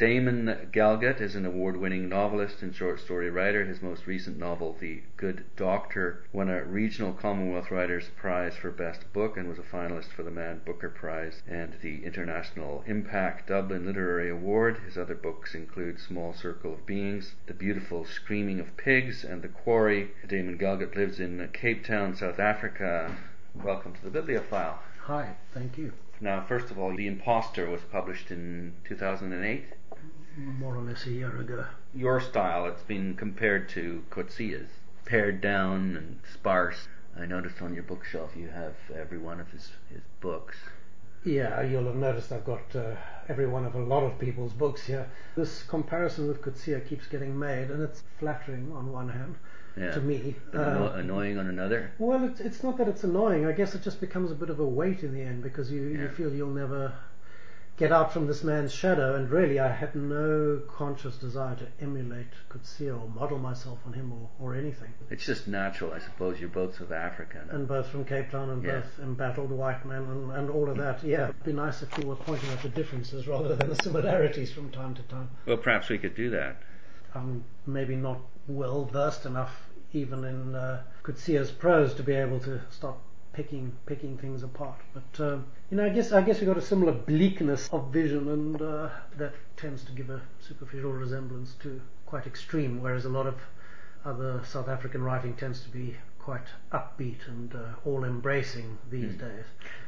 Damon Galgut is an award-winning novelist and short story writer. His most recent novel, The Good Doctor, won a regional Commonwealth Writers Prize for Best Book and was a finalist for the Man Booker Prize and the International IMPAC Dublin Literary Award. His other books include Small Circle of Beings, The Beautiful Screaming of Pigs, and The Quarry. Damon Galgut lives in Cape Town, South Africa. Welcome to the Bibliofile. Hi, thank you. Now, first of all, The Impostor was published in 2008 more or less a year ago. Your style, it's been compared to Coetzee's, pared down and sparse. I noticed on your bookshelf you have every one of his, his books. Yeah, you'll have noticed I've got uh, every one of a lot of people's books here. This comparison with Coetzee keeps getting made, and it's flattering on one hand. Yeah. To me, um, annoying on another. Well, it's, it's not that it's annoying. I guess it just becomes a bit of a weight in the end because you, yeah. you feel you'll never get out from this man's shadow. And really, I had no conscious desire to emulate Coetzee or model myself on him or, or anything. It's just natural, I suppose. You're both South African. And both from Cape Town and both embattled white men and, and all of that. Yeah, it'd be nice if we were pointing out the differences rather than the similarities from time to time. Well, perhaps we could do that. I'm maybe not well versed enough even in uh, Coetzee's prose to be able to start picking picking things apart. But um, you know, I guess I guess we've got a similar bleakness of vision, and uh, that tends to give a superficial resemblance to quite extreme, whereas a lot of other South African writing tends to be quite upbeat and uh, all embracing these mm. days.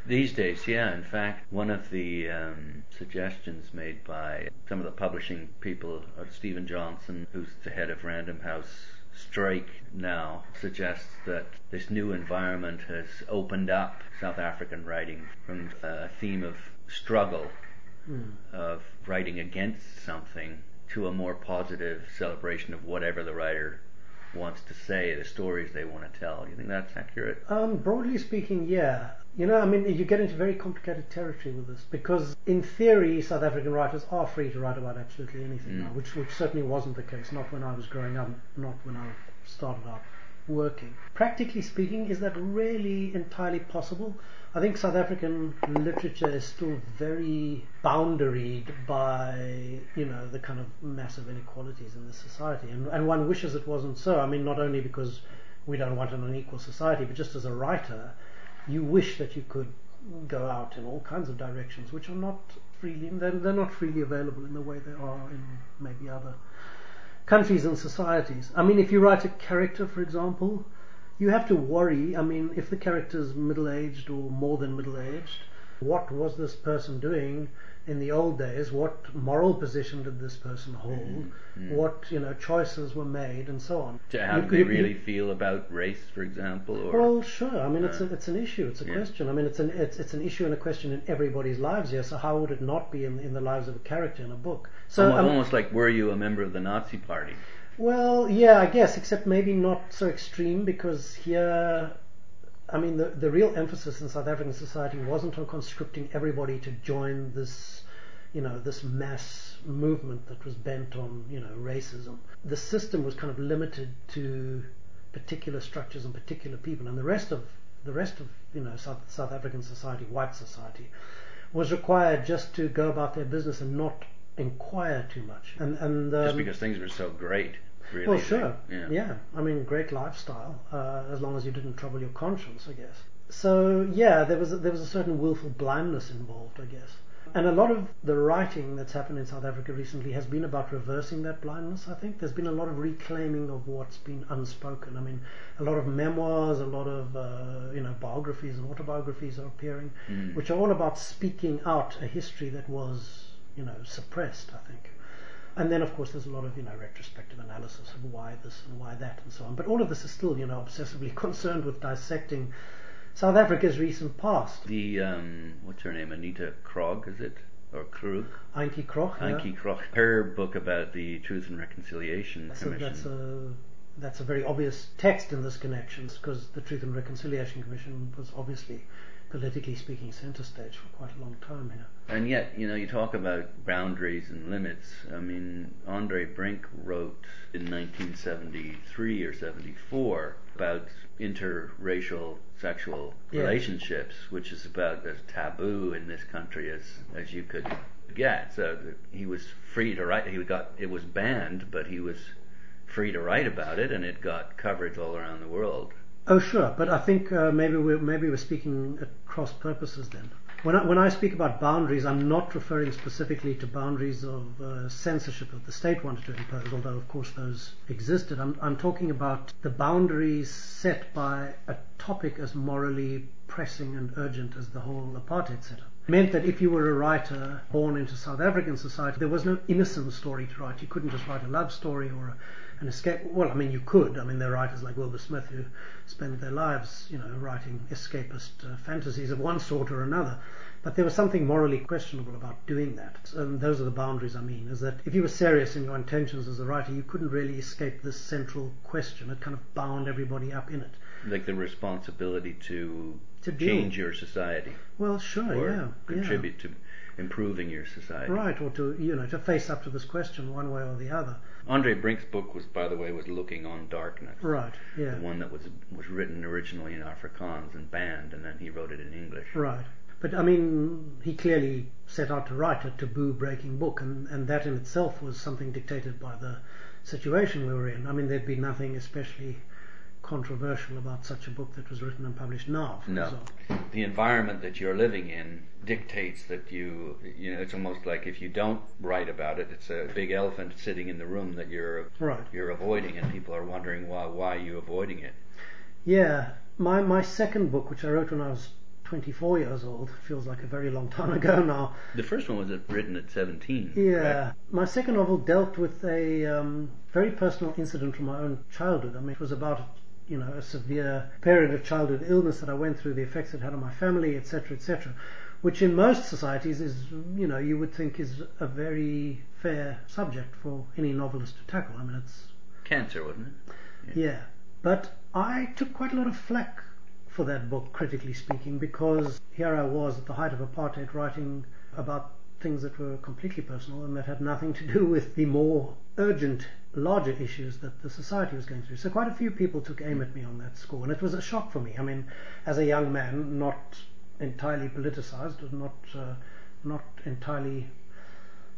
These days, yeah. In fact, one of the um, suggestions made by some of the publishing people, uh, Stephen Johnson, who's the head of Random House Struik now suggests that this new environment has opened up South African writing from a theme of struggle, mm. of writing against something, to a more positive celebration of whatever the writer wants to say, the stories they want to tell. Do you think that's accurate? Um, broadly speaking, yeah. You know, I mean, you get into very complicated territory with this because, in theory, South African writers are free to write about absolutely anything mm. now, which which certainly wasn't the case. Not when I was growing up, not when I started out working. Practically speaking, is that really entirely possible? I think South African literature is still very boundaried by, you know, the kind of massive inequalities in the society. And, and one wishes it wasn't so. I mean, not only because we don't want an unequal society, but just as a writer, you wish that you could go out in all kinds of directions which are not freely, they're, they're not freely available in the way they are in maybe other countries and societies. I mean, if you write a character, for example, you have to worry. I mean, if the character is middle aged or more than middle aged, what was this person doing in the old days, what moral position did this person hold, mm-hmm. what you know choices were made, and so on. How do they really feel about race, for example? Or, well, sure. I mean, uh, it's a, it's an issue. It's a yeah. question. I mean, it's an it's it's an issue and a question in everybody's lives here. So how would it not be in in the lives of a character in a book? So almost, um, almost like were you a member of the Nazi Party? Well, yeah, I guess, except maybe not so extreme because here I mean, the, the real emphasis in South African society wasn't on conscripting everybody to join this, you know, this mass movement that was bent on, you know, racism. The system was kind of limited to particular structures and particular people, and the rest of the rest of, you know, South, South African society, white society, was required just to go about their business and not inquire too much. And, and um, just because things were so great. Really well, sure. Yeah. yeah. I mean, great lifestyle, uh, as long as you didn't trouble your conscience, I guess. So yeah, there was a, there was a certain willful blindness involved, I guess. And a lot of the writing that's happened in South Africa recently has been about reversing that blindness. I think there's been a lot of reclaiming of what's been unspoken. I mean, a lot of memoirs, a lot of uh, you know biographies and autobiographies are appearing, mm. which are all about speaking out a history that was you know suppressed. I think. And then, of course, there's a lot of you know retrospective analysis of why this and why that and so on. But all of this is still you know obsessively concerned with dissecting South Africa's recent past. The um, what's her name? Anita Krog, is it? Or Krug? Antjie Krog. Antjie Krog. Her book about the Truth and Reconciliation that's Commission. A, that's a that's a very obvious text in this connection because the Truth and Reconciliation Commission was obviously politically speaking, center stage for quite a long time here. And yet, you know, you talk about boundaries and limits. I mean, Andre Brink wrote in 1973 or 74 about interracial sexual relationships, which is about as taboo in this country as as you could get. So he was free to write. He got it was banned, but he was free to write about it, and it got coverage all around the world. Oh, sure, but I think uh, maybe we're maybe we're speaking at cross purposes then. When I, when I speak about boundaries, I'm not referring specifically to boundaries of uh, censorship that the state wanted to impose, although of course those existed. I'm, I'm talking about the boundaries set by a topic as morally pressing and urgent as the whole apartheid setup. Meant that if you were a writer born into South African society, there was no innocent story to write. You couldn't just write a love story or a an escape. Well, I mean, you could. I mean, there are writers like Wilbur Smith who spend their lives, you know, writing escapist uh, fantasies of one sort or another. But there was something morally questionable about doing that. And those are the boundaries I mean, is that if you were serious in your intentions as a writer, you couldn't really escape this central question. It kind of bound everybody up in it. Like the responsibility to, To change your society Well, sure, or yeah. contribute to improving your society. Right, or to, you know, to face up to this question one way or the other. Andre Brink's book was, by the way, was Looking on Darkness. Right, yeah. The one that was was written originally in Afrikaans and banned, and then he wrote it in English. Right. But I mean, he clearly set out to write a taboo breaking book, and, and that in itself was something dictated by the situation we were in. I mean, there'd be nothing especially controversial about such a book that was written and published now, for No, example. the environment that you're living in dictates that you, you know, it's almost like if you don't write about it, it's a big elephant sitting in the room that you're Right. you're avoiding, and people are wondering why why are you avoiding it. Yeah. My, my second book, which I wrote when I was 24 years old, feels like a very long time ago now. The first one was written at 17. Yeah, correct? my second novel dealt with a um, very personal incident from my own childhood. I mean, it was about you know a severe period of childhood illness that I went through, the effects it had on my family, etc., etc. Which in most societies is you know you would think is a very fair subject for any novelist to tackle. I mean, it's Cancer, wasn't it? yeah, but I took quite a lot of flack for that book, critically speaking, because here I was at the height of apartheid writing about things that were completely personal and that had nothing to do with the more urgent, larger issues that the society was going through. So quite a few people took aim at me on that score, and it was a shock for me. I mean, as a young man, not entirely politicized, not uh, not entirely,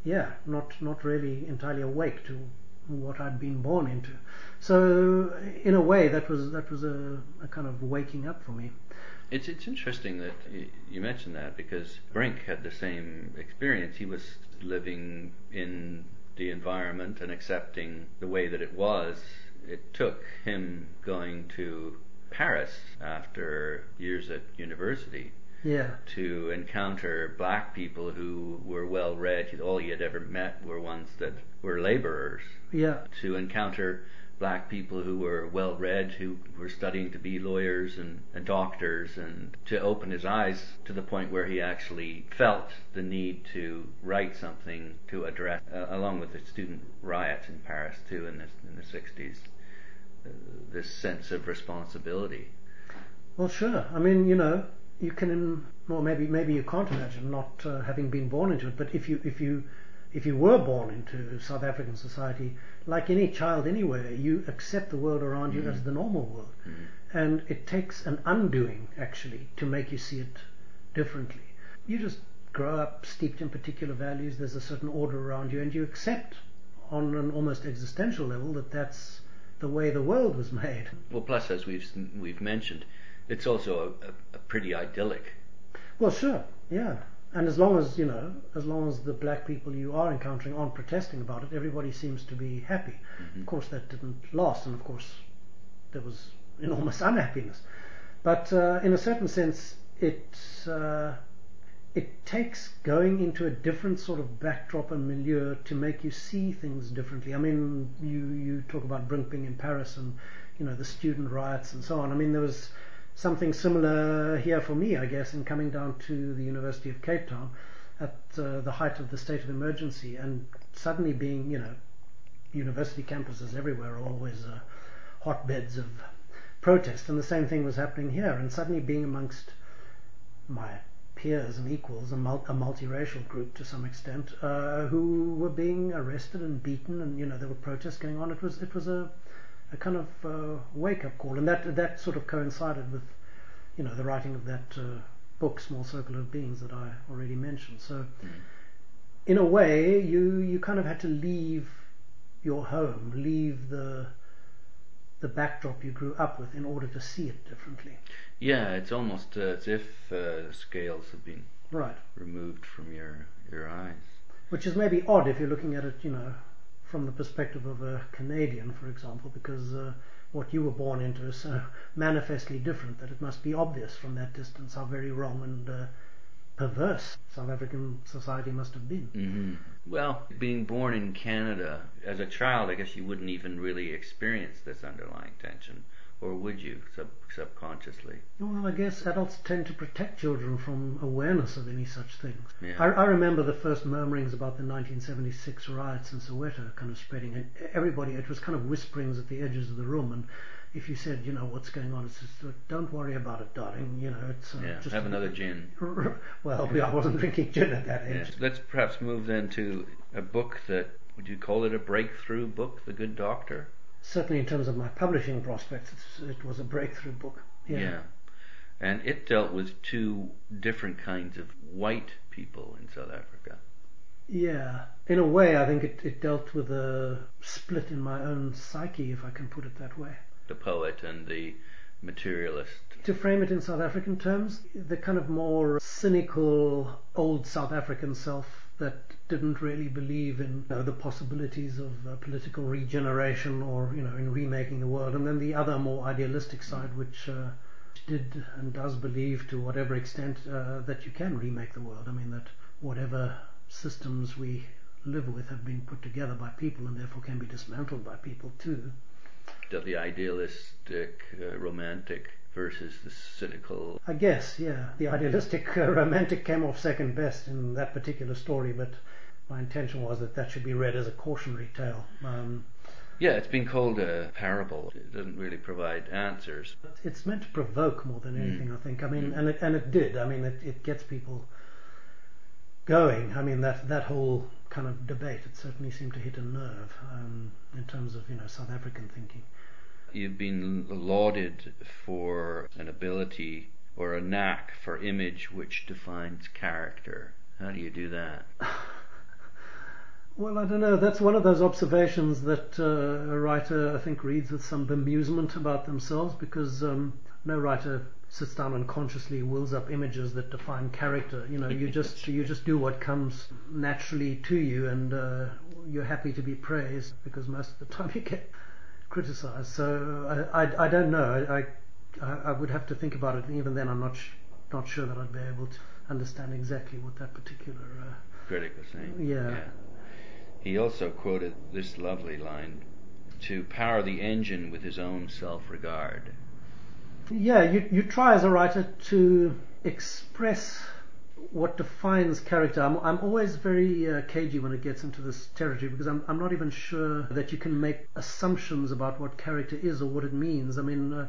yeah, not not really entirely awake to what I'd been born into. So in a way, that was that was a, a kind of waking up for me. It's it's interesting that you mentioned that because Brink had the same experience. He was living in the environment and accepting the way that it was. It took him going to Paris after years at university Yeah, to encounter black people who were well read. All he had ever met were ones that were laborers. yeah, To encounter black people who were well read, who were studying to be lawyers and, and doctors, and to open his eyes to the point where he actually felt the need to write something to address, uh, along with the student riots in Paris too in the, in the 60s, uh, this sense of responsibility. Well, sure. I mean, you know, you can, well, maybe maybe you can't imagine not uh, having been born into it. But if you if you if you were born into South African society, like any child anywhere, you accept the world around you as mm-hmm. the normal world, mm-hmm. and it takes an undoing actually to make you see it differently. You just grow up steeped in particular values. There's a certain order around you, and you accept on an almost existential level that that's the way the world was made. Well, plus as we've we've mentioned, it's also a, a, a pretty idyllic. Well, sure, yeah. And as long as you know, as long as the black people you are encountering aren't protesting about it, everybody seems to be happy. Of course, that didn't last, and of course, there was enormous unhappiness. But uh, in a certain sense, it uh, it takes going into a different sort of backdrop and milieu to make you see things differently. I mean, you you talk about Brink being in Paris and you know the student riots and so on. I mean, there was something similar here for me, I guess, in coming down to the University of Cape Town at uh, the height of the state of emergency and suddenly being, you know, university campuses everywhere are always uh, hotbeds of protest, and the same thing was happening here, and suddenly being amongst my peers and equals, a, mul- a multiracial group to some extent, uh, who were being arrested and beaten, and you know there were protests going on. It was it was a a kind of uh, wake up call, and that that sort of coincided with you know the writing of that uh, book, Small Circle of Beings, that I already mentioned. So in a way, you you kind of had to leave your home, leave the the backdrop you grew up with in order to see it differently. Yeah, it's almost uh, as if uh, scales have been right removed from your your eyes. Which is maybe odd if you're looking at it, you know, from the perspective of a Canadian, for example, because uh, what you were born into is so manifestly different that it must be obvious from that distance how very wrong and uh, perverse South African society must have been. Mm-hmm. Well, being born in Canada as a child, I guess you wouldn't even really experience this underlying tension or would you sub- subconsciously? Well, I guess adults tend to protect children from awareness of any such things. Yeah. I, I remember the first murmurings about the 1976 riots in Soweto kind of spreading, and everybody, it was kind of whisperings at the edges of the room, and if you said, you know, what's going on, it's just, don't worry about it, darling. You know, it's uh, yeah, just have another gin. well, I wasn't drinking gin at that age. Yes. Let's perhaps move then to a book that would you call it a breakthrough book, The Good Doctor? Certainly in terms of my publishing prospects, it was a breakthrough book. Yeah. yeah. And it dealt with two different kinds of white people in South Africa. Yeah. In a way, I think it, it dealt with a split in my own psyche, if I can put it that way. The poet and the materialist. To frame it in South African terms, the kind of more cynical old South African self that didn't really believe in you know, the possibilities of uh, political regeneration or you know in remaking the world, and then the other more idealistic side, which uh, did and does believe to whatever extent uh, that you can remake the world. I mean that whatever systems we live with have been put together by people and therefore can be dismantled by people too. The idealistic, uh, romantic versus the cynical. I guess, yeah. The idealistic uh, romantic came off second best in that particular story, but my intention was that that should be read as a cautionary tale. Um, yeah, it's been called a parable. It doesn't really provide answers. It's meant to provoke more than anything, mm. I think. I mean, mm. and it and it did. I mean, it, it gets people going. I mean, that that whole kind of debate, it certainly seemed to hit a nerve um, in terms of you know South African thinking you've been lauded for an ability or a knack for image which defines character. How do you do that? Well, I don't know. That's one of those observations that uh, a writer, I think, reads with some bemusement about themselves because um, no writer sits down and consciously wills up images that define character. You know, you just you just do what comes naturally to you, and uh, you're happy to be praised because most of the time you get criticized. So I, I, I don't know. I, I, I would have to think about it. And even then, I'm not sh- not sure that I'd be able to understand exactly what that particular uh, critic was saying. Yeah. yeah. He also quoted this lovely line: "To power the engine with his own self-regard." Yeah, you you try as a writer to express what defines character. I'm, I'm always very uh, cagey when it gets into this territory because I'm, I'm not even sure that you can make assumptions about what character is or what it means. I mean, uh,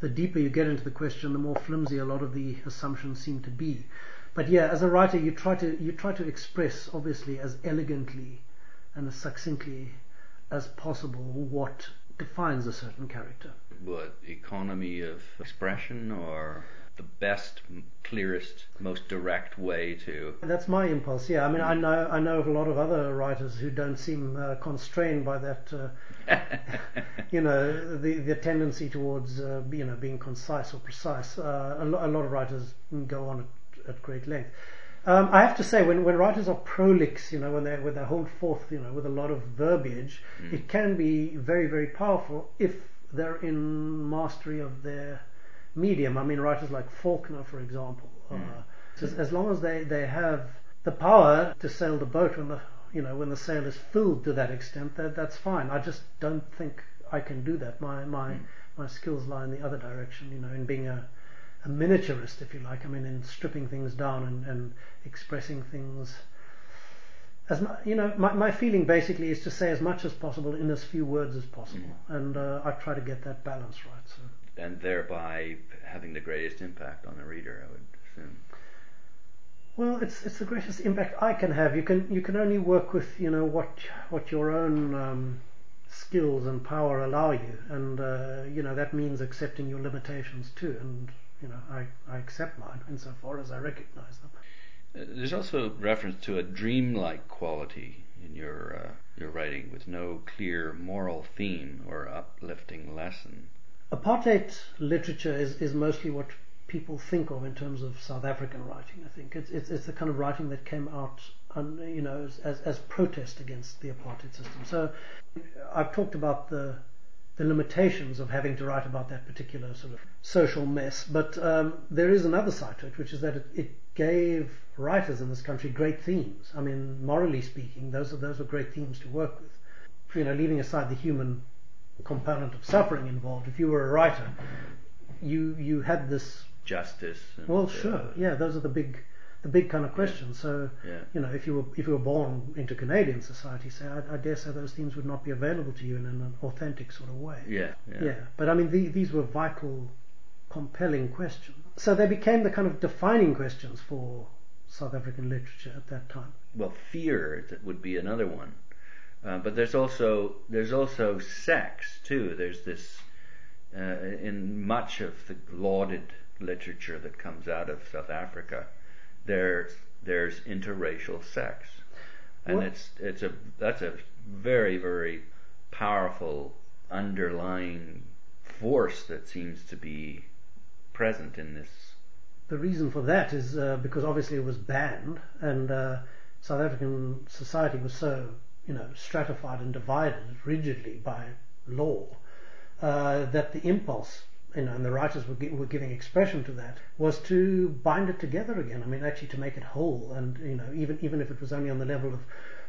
the deeper you get into the question, the more flimsy a lot of the assumptions seem to be. But yeah, as a writer, you try to you try to express obviously as elegantly and as succinctly as possible what defines a certain character. What economy of expression or the best, clearest, most direct way to. That's my impulse. Yeah, I mean, I know I know of a lot of other writers who don't seem uh, constrained by that. Uh, you know, the the tendency towards uh, you know being concise or precise. Uh, a, lo- a, lot of writers go on at, at great length. Um, I have to say, when, when writers are prolix, you know, when they when they hold forth, you know, with a lot of verbiage, mm. it can be very very powerful if they're in mastery of their medium. I mean, writers like Faulkner, for example. Mm. Uh, as, as long as they, they have the power to sail the boat when the you know when the sail is filled to that extent, that that's fine. I just don't think I can do that. My my mm. my skills lie in the other direction. You know, in being a a miniaturist, if you like. I mean, in stripping things down and, and expressing things. As my, you know, my, my feeling basically is to say as much as possible in as few words as possible, mm. and uh, I try to get that balance right. So and thereby having the greatest impact on the reader, I would assume. Well, it's it's the greatest impact I can have. You can you can only work with you know what what your own um, skills and power allow you, and uh, you know that means accepting your limitations too. And you know I I accept mine insofar as I recognise them. There's also reference to a dreamlike quality in your uh, your writing, with no clear moral theme or uplifting lesson. Apartheid literature is, is mostly what people think of in terms of South African writing. I think it's it's, it's the kind of writing that came out, you know, as, as, as protest against the apartheid system. So I've talked about the the limitations of having to write about that particular sort of social mess. But um, there is another side to it, which is that it, it, gave writers in this country great themes. I mean, morally speaking, those are those were great themes to work with. You know, leaving aside the human component of suffering involved, if you were a writer, you you had this justice. Well, sure, uh, yeah, those are the big the big kind of questions. Yeah. So, yeah. you know, if you were if you were born into Canadian society, say, I, I, dare say those themes would not be available to you in an authentic sort of way. Yeah, yeah. yeah. But I mean, the, these were vital, compelling questions. So they became the kind of defining questions for South African literature at that time. Well, fear would be another one. Uh, but there's also there's also sex too. There's this uh, in much of the lauded literature that comes out of South Africa there's there's interracial sex, and what? it's it's a that's a very very powerful underlying force that seems to be present in this. The reason for that is uh, because obviously it was banned, and uh, South African society was so you know stratified and divided rigidly by law uh, that the impulse you know, and the writers were, were giving expression to that, was to bind it together again. I mean, actually to make it whole, and you know, even even if it was only on the level of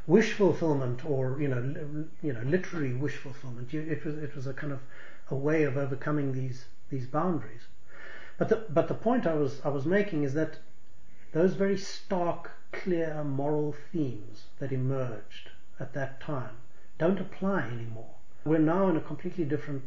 wish fulfillment or you know, li- you know, literary wish fulfillment, it was it was a kind of a way of overcoming these these boundaries. But the but the point I was I was making is that those very stark, clear moral themes that emerged at that time don't apply anymore. We're now in a completely different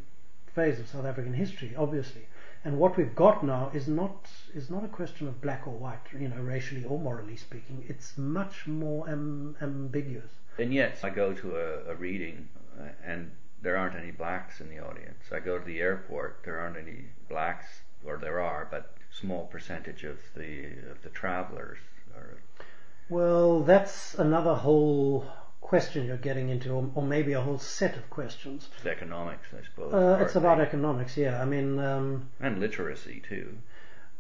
phase of South African history, obviously. And what we've got now is not is not a question of black or white, you know, racially or morally speaking. It's much more am, ambiguous. And yet, I go to a, a reading, uh, and there aren't any blacks in the audience. I go to the airport, there aren't any blacks, or there are, but small percentage of the of the travelers are. Well, that's another whole question you're getting into, or, or maybe a whole set of questions. It's economics, I suppose. Uh, it's about economics, yeah. I mean, um, and literacy too.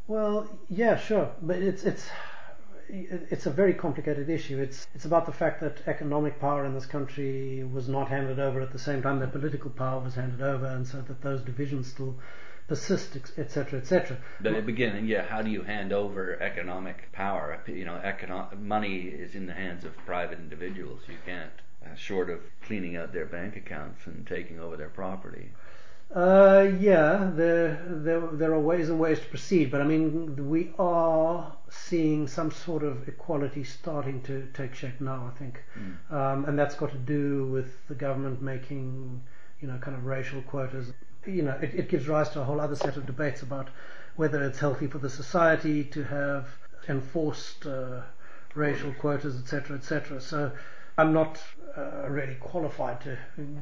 Well, yeah, sure, but it's it's it's a very complicated issue. It's it's about the fact that economic power in this country was not handed over at the same time that political power was handed over, and so that those divisions still persist, etc., etc. But at the beginning, yeah, how do you hand over economic power? You know, economic money is in the hands of private individuals. You can't, uh, short of cleaning out their bank accounts and taking over their property. Uh, yeah, there, there, there are ways and ways to proceed, but I mean, we are seeing some sort of equality starting to take shape now, I think. Mm. Um, and that's got to do with the government making, you know, kind of racial quotas you know, it, it gives rise to a whole other set of debates about whether it's healthy for the society to have enforced uh, racial quotas, etc., etc. So I'm not uh, really qualified to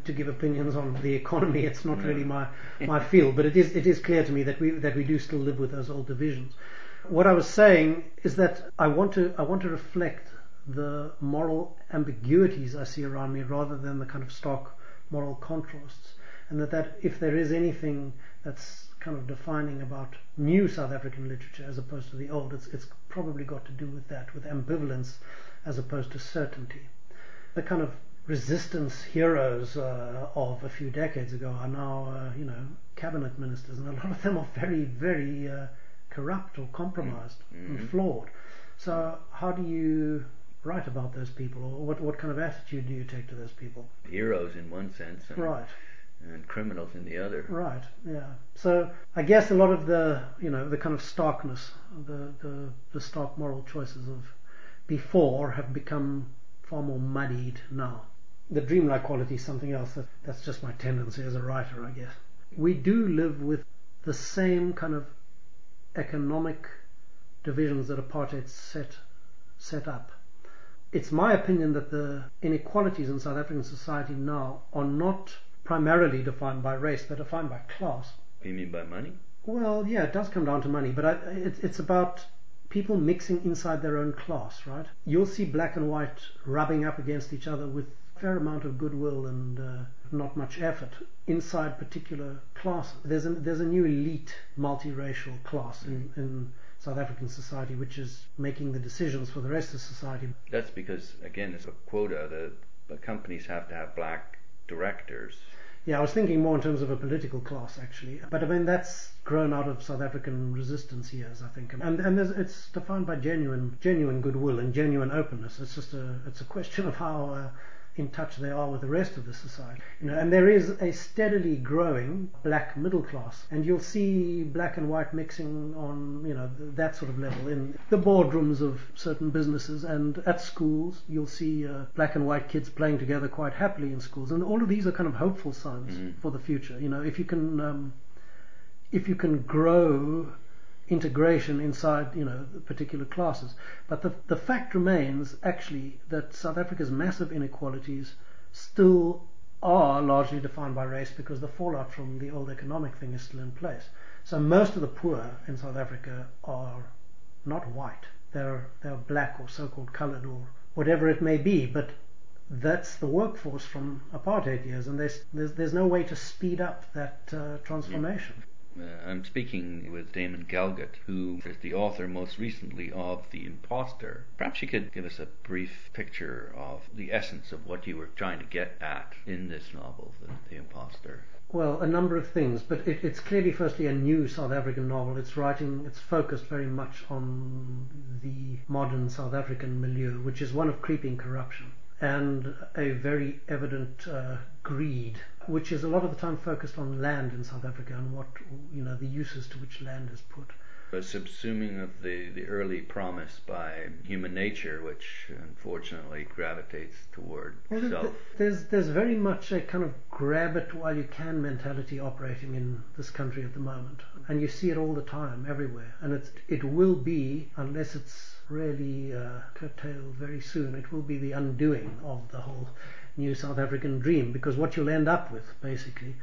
to give opinions on the economy. It's not really my my field, but it is it is clear to me that we that we do still live with those old divisions. What I was saying is that I want to I want to reflect the moral ambiguities I see around me rather than the kind of stark moral contrasts and that, that if there is anything that's kind of defining about new South African literature as opposed to the old, it's, it's probably got to do with that, with ambivalence as opposed to certainty. The kind of resistance heroes uh, of a few decades ago are now, uh, you know, cabinet ministers, and a lot of them are very, very uh, corrupt or compromised mm-hmm. and flawed. So how do you write about those people, or what, what kind of attitude do you take to those people? Heroes in one sense, right? And criminals in the other. Right. Yeah. So I guess a lot of the you know the kind of starkness, the the, the stark moral choices of before have become far more muddied now. The dreamlike quality is something else. That, that's just my tendency as a writer, I guess. We do live with the same kind of economic divisions that apartheid set set up. It's my opinion that the inequalities in South African society now are not primarily defined by race, they're defined by class. You mean by money? Well, yeah, it does come down to money, but I, it, it's about people mixing inside their own class, right? You'll see black and white rubbing up against each other with a fair amount of goodwill and uh, not much effort inside particular classes. There's a, there's a new elite multiracial class in, in South African society which is making the decisions for the rest of society. That's because, again, it's a quota. The, the companies have to have black directors. Yeah, I was thinking more in terms of a political class actually, but I mean that's grown out of South African resistance years, I think, and and it's defined by genuine genuine goodwill and genuine openness. It's just a it's a question of how uh, in touch they are with the rest of the society. You know, and there is a steadily growing black middle class, and you'll see black and white mixing on you know that sort of level in the boardrooms of certain businesses and at schools. You'll see uh, black and white kids playing together quite happily in schools, and all of these are kind of hopeful signs mm-hmm. for the future. You know, if you can um, if you can grow integration inside, you know, particular classes. But the, the fact remains actually that South Africa's massive inequalities still are largely defined by race because the fallout from the old economic thing is still in place. So most of the poor in South Africa are not white. They're, they're black or so-called colored or whatever it may be, but that's the workforce from apartheid years, and there's, there's, there's no way to speed up that uh, transformation. Uh, I'm speaking with Damon Galgut, who is the author most recently of The Impostor. Perhaps you could give us a brief picture of the essence of what you were trying to get at in this novel, The, the Impostor. Well, a number of things, but it, it's clearly firstly a new South African novel. It's writing, it's focused very much on the modern South African milieu, which is one of creeping corruption and a very evident uh, greed, which is a lot of the time focused on land in South Africa and what you know the uses to which land is put. A subsuming of the, the early promise by human nature, which unfortunately gravitates toward well, self. There's there's very much a kind of grab it while you can mentality operating in this country at the moment, and you see it all the time, everywhere. And it's it will be unless it's really uh, curtailed very soon. It will be the undoing of the whole new South African dream because what you'll end up with basically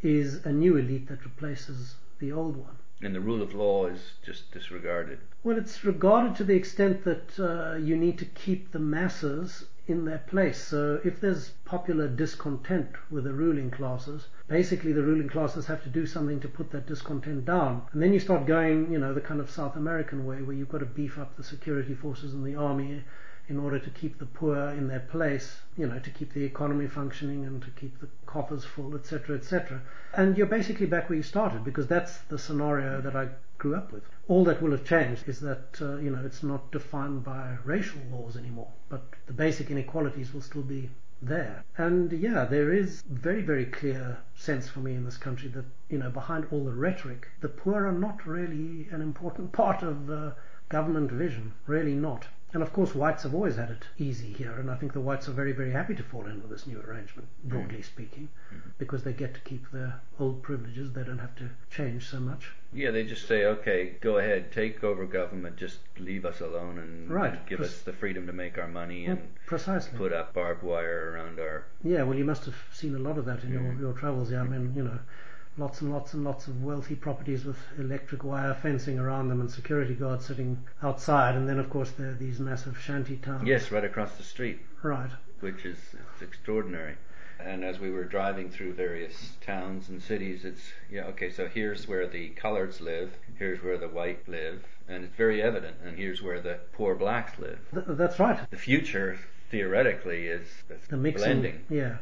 is a new elite that replaces the old one. And the rule of law is just disregarded. Well, it's regarded to the extent that uh, you need to keep the masses in their place. So if there's popular discontent with the ruling classes, basically the ruling classes have to do something to put that discontent down. And then you start going, you know, the kind of South American way where you've got to beef up the security forces and the army in order to keep the poor in their place, you know, to keep the economy functioning and to keep the coffers full, etc., etc. And you're basically back where you started because that's the scenario that I grew up with. All that will have changed is that, uh, you know, it's not defined by racial laws anymore, but the basic inequalities will still be there. And yeah, there is very, very clear sense for me in this country that, you know, behind all the rhetoric, the poor are not really an important part of uh, government vision. Really not. And of course, whites have always had it easy here, and I think the whites are very, very happy to fall in with this new arrangement, broadly mm. speaking, mm-hmm. because they get to keep their old privileges. They don't have to change so much. Yeah, they just say, okay, go ahead, take over government, just leave us alone and, right. give us the freedom to make our money and precisely. put up barbed wire around our. Yeah, well, you must have seen a lot of that in mm. your, your travels. Yeah, I mean, you know lots and lots and lots of wealthy properties with electric wire fencing around them and security guards sitting outside. And then, of course, there are these massive shanty towns. Yes, right across the street. Right. Which is it's extraordinary. And as we were driving through various towns and cities, it's yeah okay. So here's where the coloreds live. Here's where the white live, and it's very evident. And here's where the poor blacks live. Th- that's right. The future theoretically is the mixing, blending. Yeah.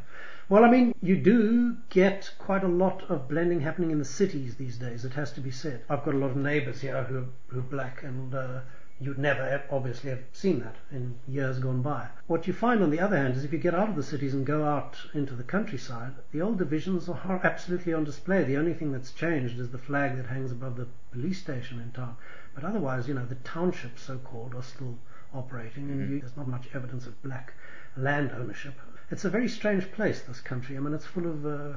Well, I mean, you do get quite a lot of blending happening in the cities these days. It has to be said. I've got a lot of neighbours here who are, who are black, and uh, you'd never obviously have seen that in years gone by. What you find, on the other hand, is if you get out of the cities and go out into the countryside, the old divisions are absolutely on display. The only thing that's changed is the flag that hangs above the police station in town. But otherwise, you know, the townships, so-called, are still operating, and you, there's not much evidence of black land ownership it's a very strange place, this country. I mean, it's full of uh,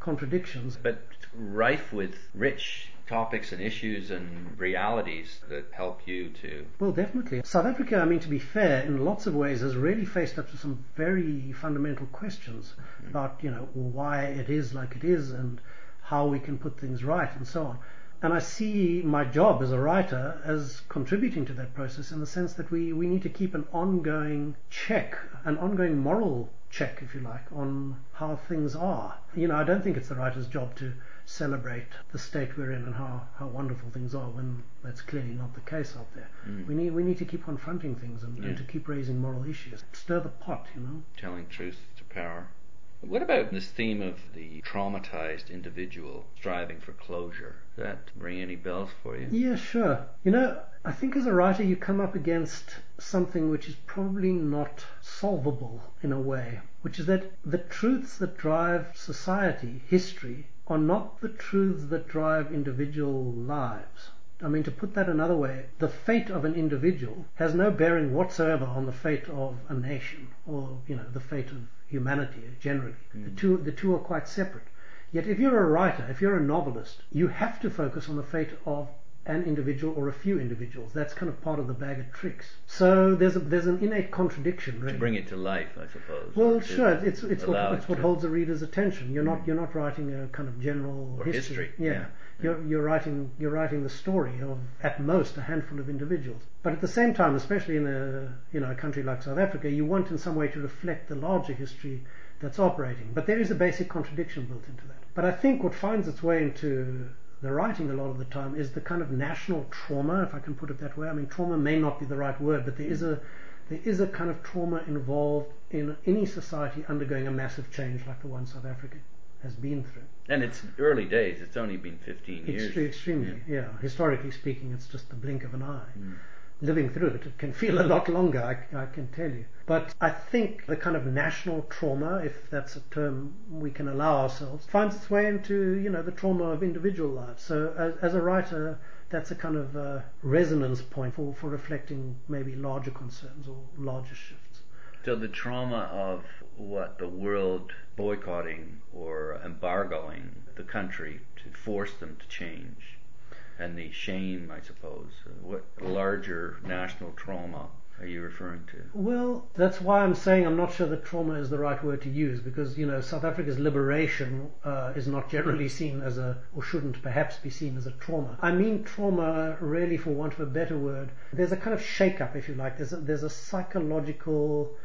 contradictions. But rife with rich topics and issues and realities that help you to. Well, definitely. South Africa, I mean, to be fair, in lots of ways has really faced up to some very fundamental questions mm-hmm. about, you know, why it is like it is and how we can put things right and so on. and I see my job as a writer as contributing to that process in the sense that we, we need to keep an ongoing check, an ongoing moral check, if you like, on how things are. You know, I don't think it's the writer's job to celebrate the state we're in and how, how wonderful things are when that's clearly not the case out there. Mm. We need we need to keep confronting things and, and to keep raising moral issues. Stir the pot, you know. telling truth to power. What about this theme of the traumatized individual striving for closure? Does that ring any bells for you? Yeah, sure. You know, I think as a writer you come up against something which is probably not solvable in a way, which is that the truths that drive society, history, are not the truths that drive individual lives. I mean, to put that another way, the fate of an individual has no bearing whatsoever on the fate of a nation or, you know, the fate of humanity generally. The mm. two, the two are quite separate. Yet if you're a writer, if you're a novelist, you have to focus on the fate of an individual or a few individuals. That's kind of part of the bag of tricks. So there's a, there's an innate contradiction, really. To bring it to life, I suppose. Well, sure. It's it's what it's what holds a reader's attention. You're not mm. you're not writing a kind of general Or history, Yeah. yeah. You're you're writing you're writing the story of at most a handful of individuals. But at the same time, especially in a you know a country like South Africa, you want in some way to reflect the larger history that's operating. But there is a basic contradiction built into that. But I think what finds its way into the writing a lot of the time is the kind of national trauma, if I can put it that way. I mean, trauma may not be the right word, but there is a there is a kind of trauma involved in any society undergoing a massive change like the one South Africa has been through. And it's early days. It's only been 15 years. Extre- extremely, yeah. Historically speaking, it's just the blink of an eye. Mm. Living through it, it can feel a lot longer, I, I can tell you. But I think the kind of national trauma, if that's a term we can allow ourselves, finds its way into, you know, the trauma of individual lives. So as, as a writer, that's a kind of uh, resonance point for, for reflecting maybe larger concerns or larger shifts. So the trauma of what the world boycotting or embargoing the country to force them to change, and the shame, I suppose. Uh, What larger national trauma are you referring to? Well, that's why I'm saying I'm not sure that trauma is the right word to use because, you know, South Africa's liberation uh, is not generally seen as a, or shouldn't perhaps be seen as a trauma. I mean trauma, really, for want of a better word. There's a kind of shake-up, if you like. There's a, there's a psychological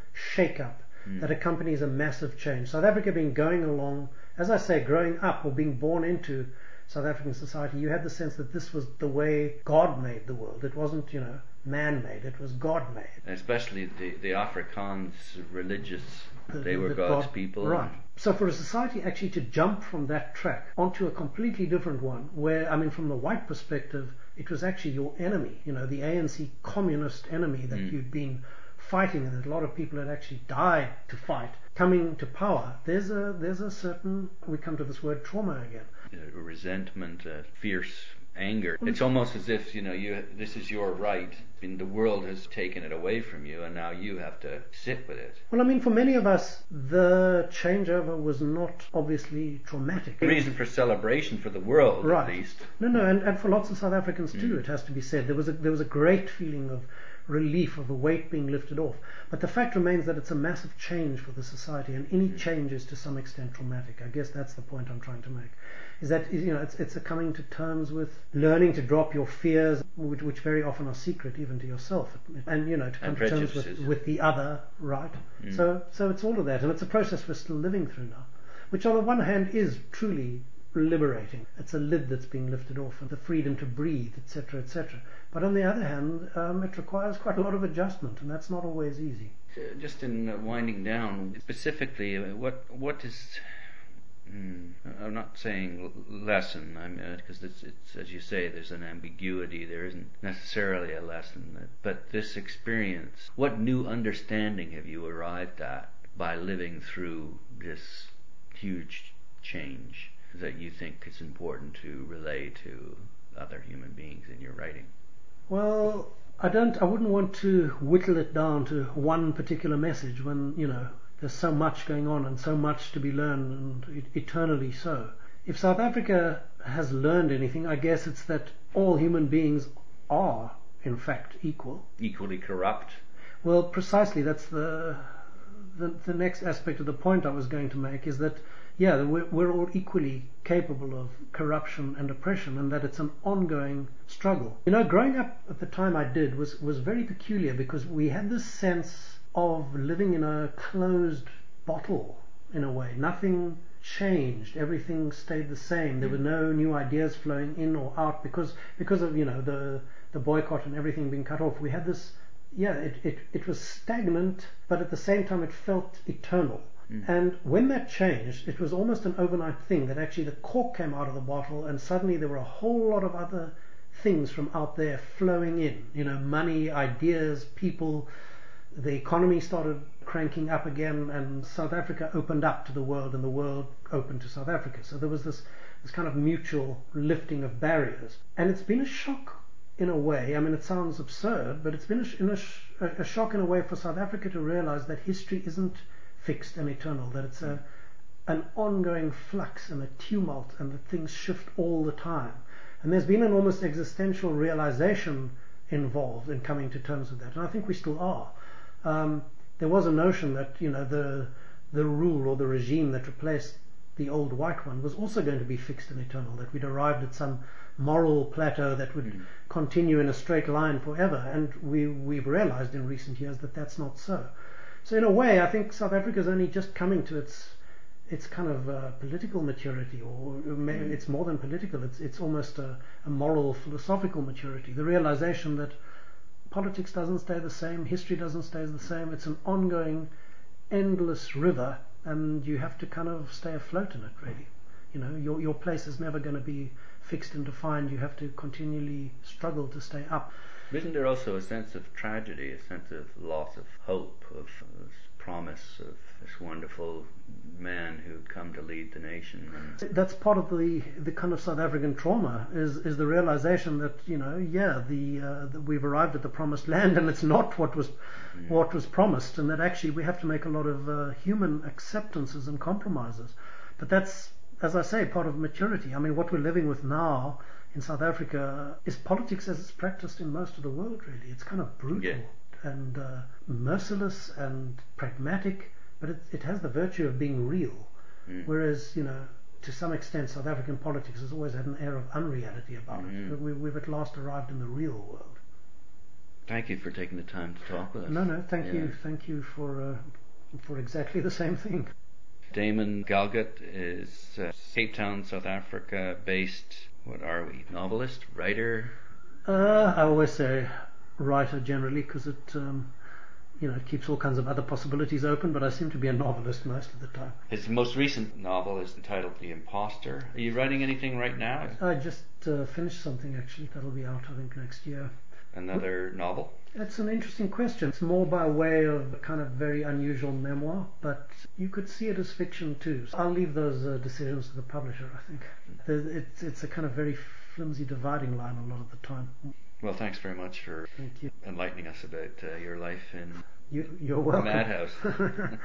shake-up that accompanies a massive change. South Africa being going along, as I say, growing up or being born into South African society, you had the sense that this was the way God made the world. It wasn't, you know, man made, it was God made. Especially the, the Afrikaans religious, The- they were the God's God- people. Right. So for a society actually to jump from that track onto a completely different one, where I mean, from the white perspective, it was actually your enemy. You know, the ANC communist enemy that Mm. you'd been fighting, and that a lot of people had actually died to fight. Coming to power, there's a there's a certain we come to this word trauma again. uh, resentment, uh, fierce anger. It's almost as if you know you this is your right, and the world has taken it away from you, and now you have to sit with it. Well, I mean, for many of us, the changeover was not obviously traumatic. A reason for celebration for the world, Right. at least. No, no, and, and for lots of South Africans too, Mm. it has to be said. There was a there was a great feeling of relief, of a weight being lifted off. But the fact remains that it's a massive change for the society, and any change is to some extent traumatic. I guess that's the point I'm trying to make. Is that you know it's it's a coming to terms with learning to drop your fears, which, which very often are secret even to yourself, and you know to come to terms with, with the other, right? Mm. So so it's all of that, and it's a process we're still living through now, which on the one hand is truly liberating. It's a lid that's being lifted off, and the freedom to breathe, etc., etc. But on the other hand, um, it requires quite a lot of adjustment, and that's not always easy. Uh, Just in uh, winding down, specifically, uh, what what is Hmm, I'm not saying lesson, because it's, it's as you say, there's an ambiguity. There isn't necessarily a lesson, but this experience. What new understanding have you arrived at by living through this huge change that you think is important to relay to other human beings in your writing? Well, I don't. I wouldn't want to whittle it down to one particular message when you know there's so much going on and so much to be learned, and eternally so. If South Africa has learned anything, I guess it's that all human beings are, in fact, equal. Equally corrupt. Well, precisely. That's the, the the next aspect of the point I was going to make is that yeah, we're, all equally capable of corruption and oppression, and that it's an ongoing struggle. You know, growing up at the time I did was was very peculiar because we had this sense of living in a closed bottle in a way. Nothing changed. Everything stayed the same. There were no new ideas flowing in or out because because of you know the the boycott and everything being cut off. We had this yeah, it, it, it was stagnant, but at the same time it felt eternal. Mm. And when that changed, it was almost an overnight thing that actually the cork came out of the bottle and suddenly there were a whole lot of other things from out there flowing in. You know, money, ideas, people. The economy started cranking up again and South Africa opened up to the world and the world opened to South Africa. So there was this, this kind of mutual lifting of barriers. And it's been a shock in a way, I mean, it sounds absurd, but it's been a, a, a, shock in a way for South Africa to realize that history isn't fixed and eternal, that it's a, an ongoing flux and a tumult, and that things shift all the time. And there's been an almost existential realization involved in coming to terms with that, and I think we still are. Um, there was a notion that you know the the rule or the regime that replaced the old white one was also going to be fixed and eternal, that we'd arrived at some moral plateau that would mm. continue in a straight line forever. And we, we've realized in recent years that that's not so. So in a way, I think South Africa is only just coming to its its kind of uh, political maturity, or mm. it's more than political. It's it's almost a, a, moral, philosophical maturity. The realization that politics doesn't stay the same, history doesn't stay the same. It's an ongoing, endless river, and you have to kind of stay afloat in it. Really, you know, your your place is never going to be fixed and defined. You have to continually struggle to stay up. Isn't there also a sense of tragedy, a sense of loss of hope, of this promise of this wonderful man who'd come to lead the nation? And That's part of the the kind of South African trauma is is the realization that you know yeah the, uh, the we've arrived at the promised land and it's not what was mm. what was promised and that actually we have to make a lot of uh, human acceptances and compromises. But that's as I say, part of maturity. I mean, what we're living with now in South Africa is politics as it's practiced in most of the world, really. It's kind of brutal yeah. and uh, merciless and pragmatic, but it, it, has the virtue of being real. Mm. Whereas, you know, to some extent, South African politics has always had an air of unreality about mm-hmm. it. We, we've at last arrived in the real world. Thank you for taking the time to talk with us. No, no, thank yeah. you, thank you for uh, for exactly the same thing. Damon Galgut is uh, Cape Town, South Africa based, what are we, novelist, writer? Uh, I always say writer generally because it, um, you know, it keeps all kinds of other possibilities open, but I seem to be a novelist most of the time. His most recent novel is entitled The Impostor. Are you writing anything right now? I just uh, finished something actually that'll be out, I think, next year. Another novel? That's an interesting question. It's more by way of a kind of very unusual memoir, but you could see it as fiction too. So I'll leave those uh, decisions to the publisher, I think. It's, it's a kind of very flimsy dividing line a lot of the time. Well, thanks very much for Thank you. enlightening us about uh, your life in you, you're welcome. Madhouse.